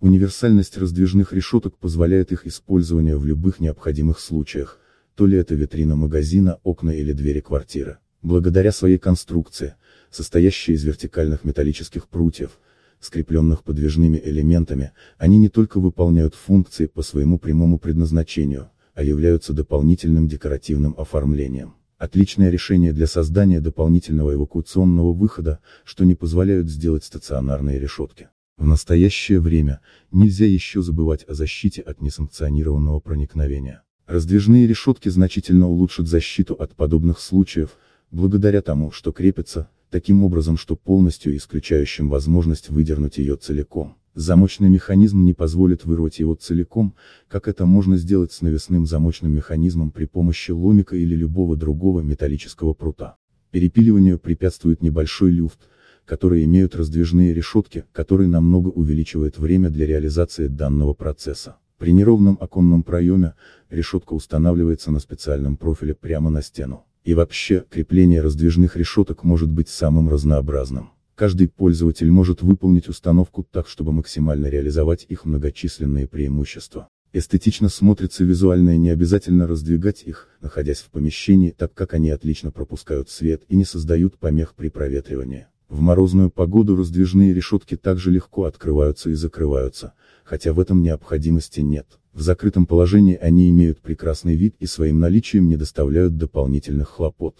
Универсальность раздвижных решеток позволяет их использование в любых необходимых случаях, то ли это витрина магазина, окна или двери квартиры. Благодаря своей конструкции, состоящей из вертикальных металлических прутьев, скрепленных подвижными элементами, они не только выполняют функции по своему прямому предназначению, а являются дополнительным декоративным оформлением. Отличное решение для создания дополнительного эвакуационного выхода, что не позволяют сделать стационарные решетки. В настоящее время, нельзя еще забывать о защите от несанкционированного проникновения. Раздвижные решетки значительно улучшат защиту от подобных случаев, благодаря тому, что крепятся, таким образом что полностью исключающим возможность выдернуть ее целиком. Замочный механизм не позволит вырвать его целиком, как это можно сделать с навесным замочным механизмом при помощи ломика или любого другого металлического прута. Перепиливанию препятствует небольшой люфт, которые имеют раздвижные решетки, который намного увеличивает время для реализации данного процесса. При неровном оконном проеме, решетка устанавливается на специальном профиле прямо на стену. И вообще, крепление раздвижных решеток может быть самым разнообразным. Каждый пользователь может выполнить установку так, чтобы максимально реализовать их многочисленные преимущества. Эстетично смотрится визуально и не обязательно раздвигать их, находясь в помещении, так как они отлично пропускают свет и не создают помех при проветривании. В морозную погоду раздвижные решетки также легко открываются и закрываются, хотя в этом необходимости нет. В закрытом положении они имеют прекрасный вид и своим наличием не доставляют дополнительных хлопот.